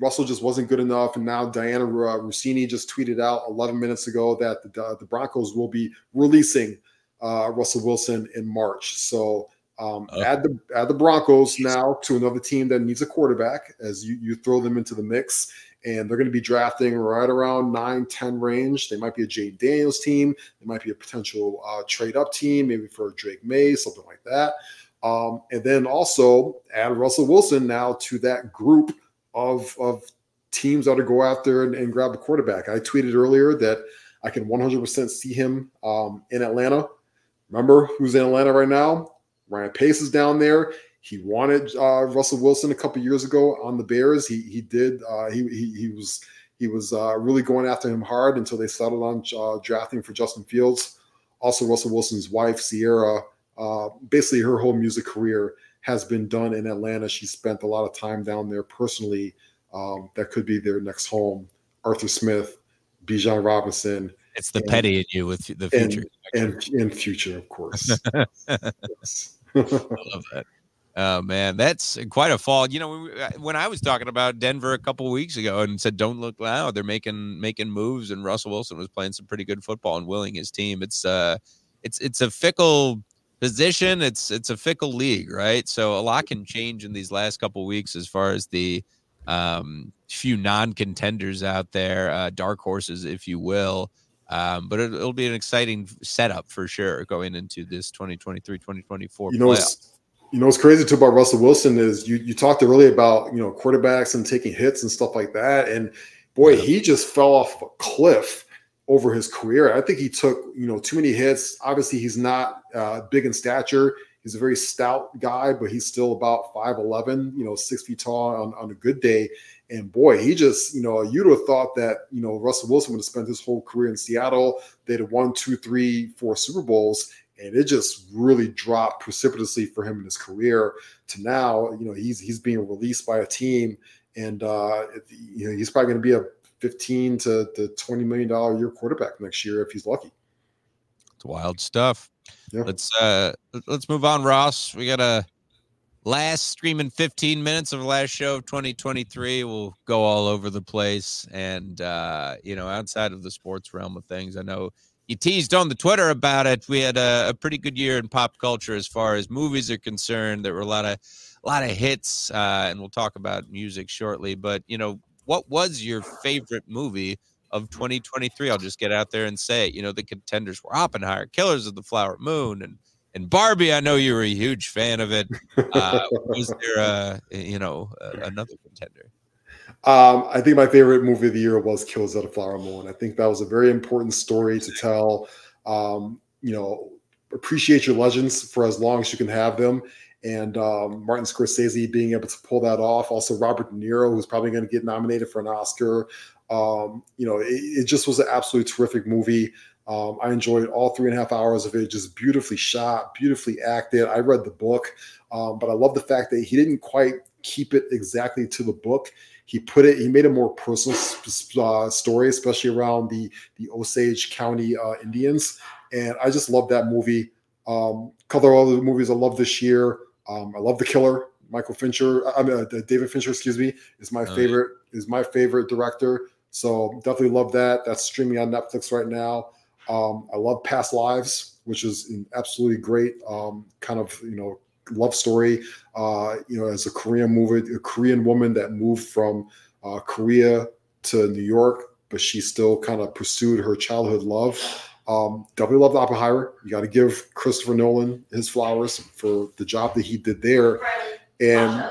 Russell just wasn't good enough. And now Diana uh, Russini just tweeted out 11 minutes ago that the, uh, the Broncos will be releasing uh, Russell Wilson in March. So um, uh, add the add the Broncos now to another team that needs a quarterback as you, you throw them into the mix. And they're going to be drafting right around 9 10 range. They might be a Jayden Daniels team. They might be a potential uh, trade up team, maybe for Drake Maye, something like that. Um, and then also add Russell Wilson now to that group of of teams ought to go out there and, and grab a quarterback. I tweeted earlier that I can 100% see him um, in Atlanta. Remember who's in Atlanta right now? Ryan Pace is down there. He wanted uh, Russell Wilson a couple years ago on the Bears. He he did. Uh, he, he, he was he was uh, really going after him hard until they settled on uh, drafting for Justin Fields. Also, Russell Wilson's wife Sierra, uh, basically her whole music career has been done in Atlanta. She spent a lot of time down there personally. Um, that could be their next home. Arthur Smith, Bijan Robinson. It's the and, petty in you with the future. And, and, and future, of course. [LAUGHS] [LAUGHS] I love that. Oh man, that's quite a fall. You know, uh, when I was talking about Denver a couple weeks ago and said, "Don't look loud," they're making making moves, and Russell Wilson was playing some pretty good football and willing his team. It's uh, it's it's a fickle position it's it's a fickle league right? So a lot can change in these last couple weeks as far as the um, few non-contenders out there uh, dark horses if you will. Um, but it, will be an exciting setup for sure going into this 2023-2024 you know you know what's crazy too about russell wilson is you you talked earlier about you know quarterbacks and taking hits and stuff like that and boy yeah. he just fell off a cliff over his career. I think he took, you know, too many hits. Obviously, he's not uh, big in stature. He's a very stout guy, but he's still about 5'11, you know, six feet tall on, on a good day. And boy, he just, you know, you'd have thought that, you know, Russell Wilson would have spent his whole career in Seattle. They'd have won two, three, four Super Bowls. And it just really dropped precipitously for him in his career to now, you know, he's he's being released by a team and uh, you know he's probably going to be a 15 to the 20 million dollar year quarterback next year if he's lucky. It's wild stuff. Yeah. Let's uh let's move on, Ross. We got a last streaming 15 minutes of the last show of 2023. We'll go all over the place and uh, you know, outside of the sports realm of things. I know you teased on the Twitter about it. We had a, a pretty good year in pop culture as far as movies are concerned. There were a lot of a lot of hits, uh, and we'll talk about music shortly. But you know, what was your favorite movie of 2023? I'll just get out there and say it. You know, the contenders were Oppenheimer, Killers of the Flower Moon, and and Barbie. I know you were a huge fan of it. Uh, was [LAUGHS] there a you know another contender? Um, I think my favorite movie of the year was Killers of the Flower Moon. I think that was a very important story to tell. Um, you know, appreciate your legends for as long as you can have them and um, Martin Scorsese being able to pull that off. Also, Robert De Niro, who's probably going to get nominated for an Oscar. Um, you know, it, it, just was an absolutely terrific movie. Um, I enjoyed all three and a half hours of it, just beautifully shot, beautifully acted. I read the book, um, but I love the fact that he didn't quite keep it exactly to the book. He put it, he made a more personal uh, story, especially around the the Osage County uh, Indians. And I just love that movie. Um, couple of other movies I love this year. Um, I love The Killer. Michael Fincher, I mean uh, David Fincher, excuse me, is my oh, favorite yeah. is my favorite director. So definitely love that. That's streaming on Netflix right now. Um, I love Past Lives, which is an absolutely great. Um, kind of you know love story. Uh, you know, as a Korean movie, a Korean woman that moved from uh, Korea to New York, but she still kind of pursued her childhood love. Um, definitely love the Oppenheimer. You got to give Christopher Nolan his flowers for the job that he did there. And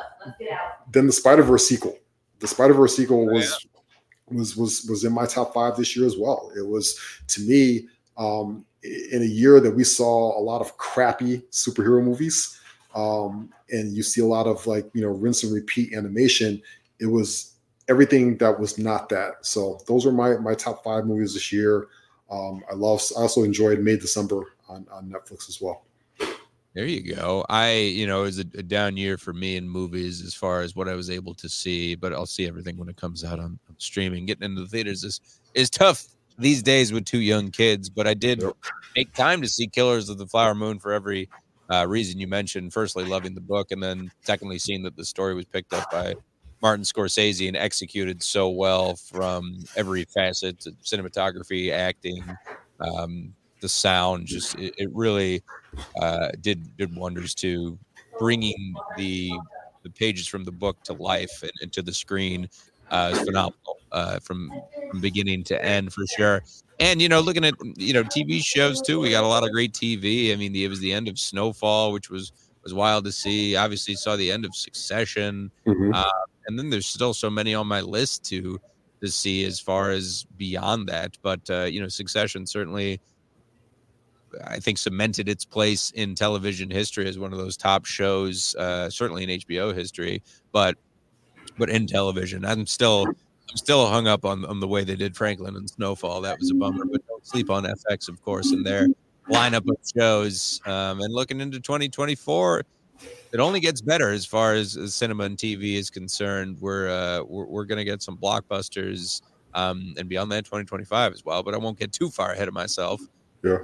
then the Spider Verse sequel. The Spider Verse sequel was was was was in my top five this year as well. It was to me um, in a year that we saw a lot of crappy superhero movies, um, and you see a lot of like you know rinse and repeat animation. It was everything that was not that. So those were my my top five movies this year. Um, I love. I also enjoyed May December on on Netflix as well. There you go. I, you know, it was a, a, down year for me in movies as far as what I was able to see, but I'll see everything when it comes out on, on streaming. Getting into the theaters is is tough these days with two young kids, but I did yep. make time to see Killers of the Flower Moon for every uh, reason you mentioned. Firstly, loving the book, and then secondly, seeing that the story was picked up by Martin Scorsese and executed so well from every facet, cinematography, acting, um, the sound. Just it, it really uh, did did wonders to bringing the the pages from the book to life and, and to the screen uh, is phenomenal uh, from from beginning to end for sure. And you know, looking at you know TV shows too, we got a lot of great TV. I mean, it was the end of Snowfall, which was was wild to see. Obviously, saw the end of Succession, mm-hmm. uh, and then there's still so many on my list to to see as far as beyond that. But uh, you know, Succession certainly I think cemented its place in television history as one of those top shows, uh, certainly in HBO history, but but in television. I'm still I'm still hung up on, on the way they did Franklin and Snowfall. That was a bummer, but don't sleep on FX, of course, and their lineup of shows. Um, and looking into 2024, it only gets better as far as, as cinema and TV is concerned. We're uh, we're, we're going to get some blockbusters um, and beyond that 2025 as well. But I won't get too far ahead of myself. Yeah.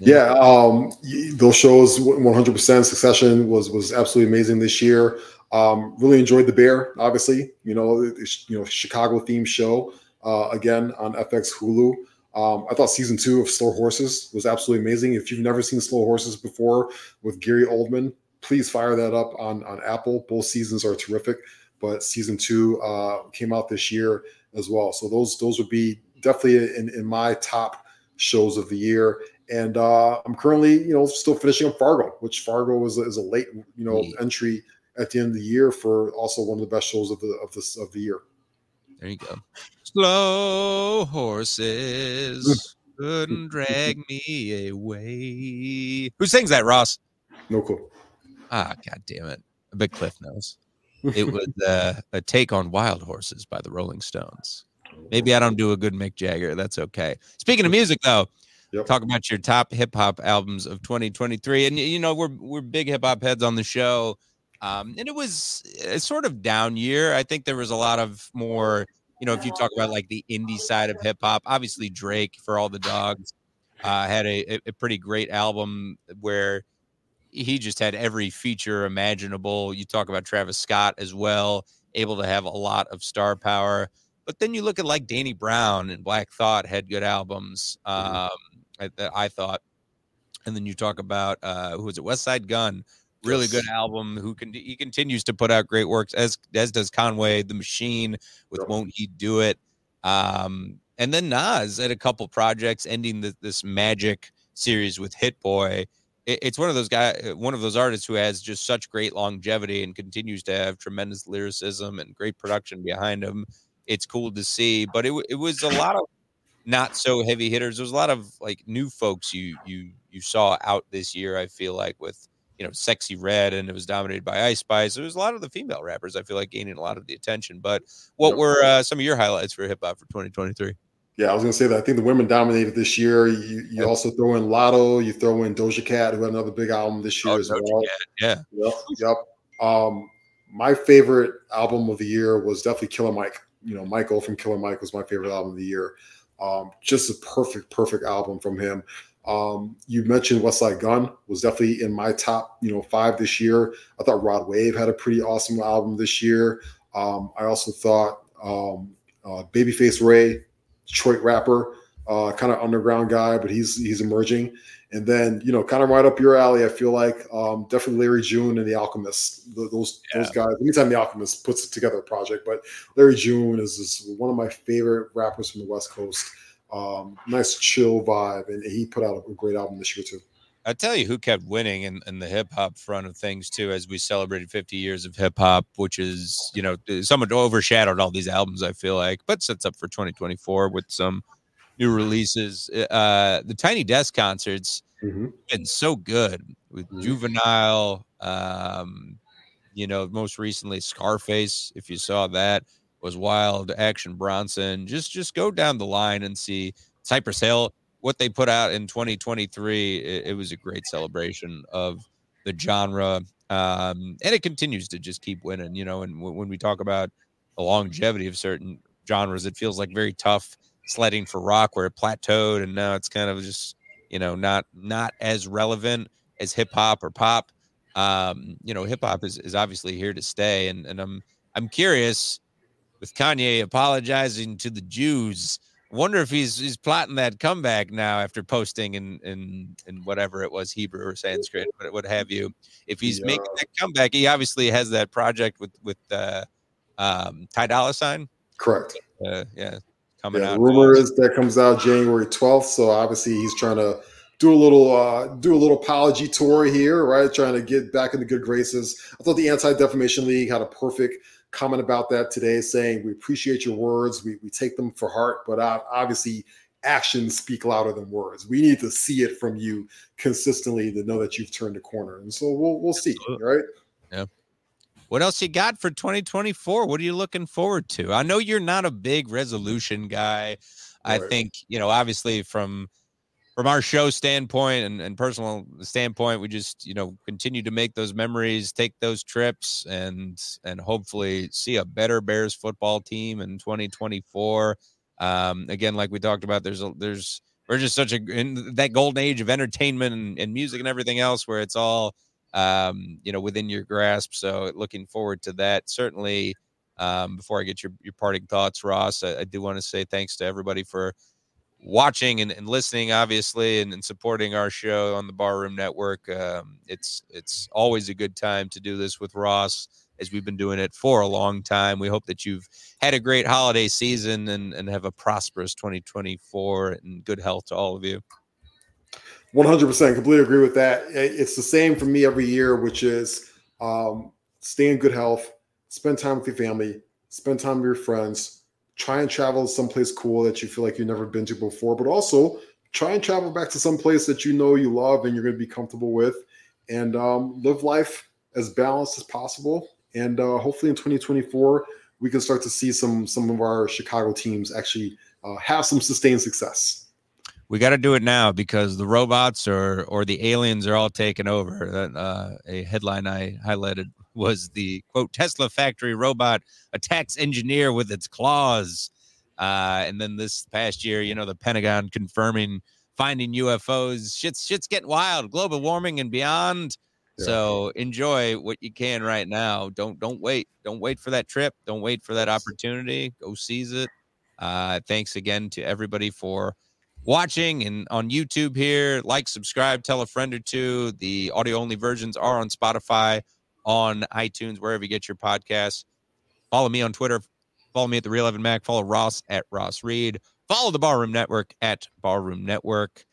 Yeah, um, those shows 100% Succession was was absolutely amazing this year. Um, really enjoyed The Bear, obviously. You know, you know, Chicago themed show uh, again on FX Hulu. Um, I thought season two of Slow Horses was absolutely amazing. If you've never seen Slow Horses before with Gary Oldman, please fire that up on on Apple. Both seasons are terrific, but season two uh, came out this year as well. So those those would be definitely in, in my top shows of the year. And uh, I'm currently, you know, still finishing up Fargo, which Fargo was is a late, you know, yeah. entry at the end of the year for also one of the best shows of the of this of the year. There you go. Slow horses couldn't drag me away. Who sings that, Ross? No clue. Ah, god damn it. A big Cliff knows. It [LAUGHS] was uh, a take on Wild Horses by the Rolling Stones. Maybe I don't do a good Mick Jagger. That's okay. Speaking of music, though, yep. talk about your top hip hop albums of 2023. And you know, we're we're big hip hop heads on the show. Um, and it was a sort of down year. I think there was a lot of more, you know, if you talk about like the indie side of hip hop, obviously Drake for all the dogs uh, had a, a pretty great album where he just had every feature imaginable. You talk about Travis Scott as well, able to have a lot of star power. But then you look at like Danny Brown and Black Thought had good albums. Mm-hmm. Um, I, I, thought, and then you talk about uh, who was it? Westside Gun, really yes. good album. Who can he continues to put out great works as as does Conway the Machine with yep. Won't He Do It. Um, and then Nas had a couple projects ending the, this magic series with Hit Boy. It, it's one of those guys, one of those artists who has just such great longevity and continues to have tremendous lyricism and great production behind him it's cool to see. But it it was a lot of not so heavy hitters. There was a lot of like new folks you you you saw out this year. I feel like with you know Sexyy Red and it was dominated by Ice Spice. There was a lot of the female rappers. I feel like gaining a lot of the attention. But what were uh, some of your highlights for hip hop for 2023? Yeah, I was gonna say that. I think the women dominated this year. You you yep. also throw in Latto, you throw in Doja Cat, who had another big album this year oh, as Doja well. Cat, yeah. Yep. Yep. Um, my favorite album of the year was definitely Killer Mike. You know, Michael from Killer Mike was my favorite album of the year. Um, just a perfect, perfect album from him. Um, you mentioned Westside Gun was definitely in my top, you know, five this year. I thought Rod Wave had a pretty awesome album this year. Um, I also thought um, uh, Babyface Ray, Detroit rapper, uh, kind of underground guy, but he's he's emerging. And then you know, kind of right up your alley, I feel like um, definitely Larry June and the Alchemist. Those yeah. those guys. Anytime the Alchemist puts together a project, but Larry June is, is one of my favorite rappers from the West Coast. Um, nice chill vibe, and he put out a great album this year too. I tell you who kept winning in, in the hip hop front of things too, as we celebrated 50 years of hip hop, which is you know somewhat overshadowed all these albums. I feel like, but sets up for 2024 with some new releases. Uh, the Tiny Desk concerts mm-hmm. been so good with mm-hmm. Juvenile. Um, you know, most recently Scarface. If you saw that, was wild. Action Bronson. Just just go down the line and see Cypress Hill what they put out in 2023, it, it was a great celebration of the genre. Um, and it continues to just keep winning, you know. And w- when we talk about the longevity of certain genres, it feels like very tough sledding for rock where it plateaued and now it's kind of just, you know, not not as relevant as hip hop or pop. Um, you know, hip hop is, is obviously here to stay. And and I'm I'm curious with Kanye apologizing to the Jews wonder if he's he's plotting that comeback now after posting in in in whatever it was Hebrew or Sanskrit, but what have you. If he's yeah. making that comeback, he obviously has that project with with uh, um, Ty Dolla Sign. Correct. Uh, yeah, coming yeah, out. Rumor is that comes out January twelfth. So obviously he's trying to do a little uh, do a little apology tour here, right? Trying to get back in the good graces. I thought the Anti Defamation League had a perfect comment about that today, saying we appreciate your words, we, we take them for heart, but obviously actions speak louder than words. We need to see it from you consistently to know that you've turned a corner, and so we'll we'll see, right? Yeah. What else you got for 2024? What are you looking forward to? I know you're not a big resolution guy. Right. I think you know, obviously from from our show standpoint and, and personal standpoint, we just you know continue to make those memories, take those trips, and and hopefully see a better Bears football team in 2024. Um, again, like we talked about, there's a there's we're just such a in that golden age of entertainment and, and music and everything else where it's all um, you know within your grasp. So looking forward to that. Certainly. Um, before I get your, your parting thoughts, Ross, I, I do want to say thanks to everybody for watching and, and listening, obviously, and, and, supporting our show on the Barroom Network. Um, it's it's always a good time to do this with Ross, as we've been doing it for a long time. We hope that you've had a great holiday season and, and have a prosperous 2024 and good health to all of you. 100% completely agree with that. It's the same for me every year, which is um, stay in good health, spend time with your family, spend time with your friends, try and travel someplace cool that you feel like you've never been to before, but also try and travel back to some place that you know you love and you're going to be comfortable with, and um, live life as balanced as possible. And uh, hopefully in 2024 we can start to see some some of our Chicago teams actually uh, have some sustained success. We got to do it now because the robots or or the aliens are all taking over. Uh, a headline I highlighted was the quote Tesla factory robot attacks engineer with its claws. Uh, and then this past year, you know, the Pentagon confirming finding UFOs. Shit's shit's getting wild. Global warming and beyond. Yeah. So enjoy what you can right now. Don't don't wait. Don't wait for that trip. Don't wait for that opportunity. Go seize it. Uh, thanks again to everybody for watching and on YouTube here. Like, subscribe, tell a friend or two. The audio only versions are on Spotify, on iTunes, wherever you get your podcasts. Follow me on Twitter. Follow me at the Real Evan Mac. Follow Ross at Ross Read. Follow the Barroom Network at Barroom Network.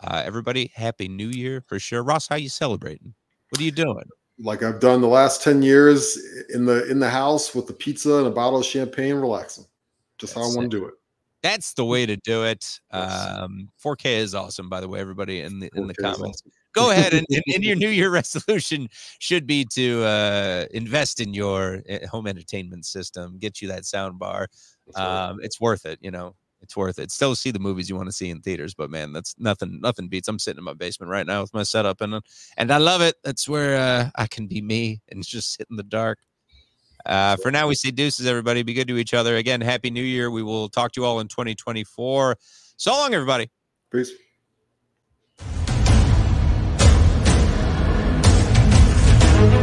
Uh, everybody, happy New Year for sure. Ross, how you celebrating? What are you doing? Like I've done the last ten years in the in the house with the pizza and a bottle of champagne, relaxing. Just That's how I want to do it. That's the way to do it. Um, 4K is awesome, by the way, everybody in the in the comments. Awesome go ahead and, and, and, your [LAUGHS] new year resolution should be to uh, invest in your eh, home entertainment system get you that sound bar um, it's worth it you know it's worth it. Still see the movies you want to see in theaters, but man, that's nothing. Nothing beats. I'm sitting in my basement right now with my setup, and and I love it. That's where uh, I can be me and just sit in the dark. Uh, for now, we say deuces, everybody. Be good to each other. Again, happy New Year. We will talk to you all in 2024. So long, everybody. Peace.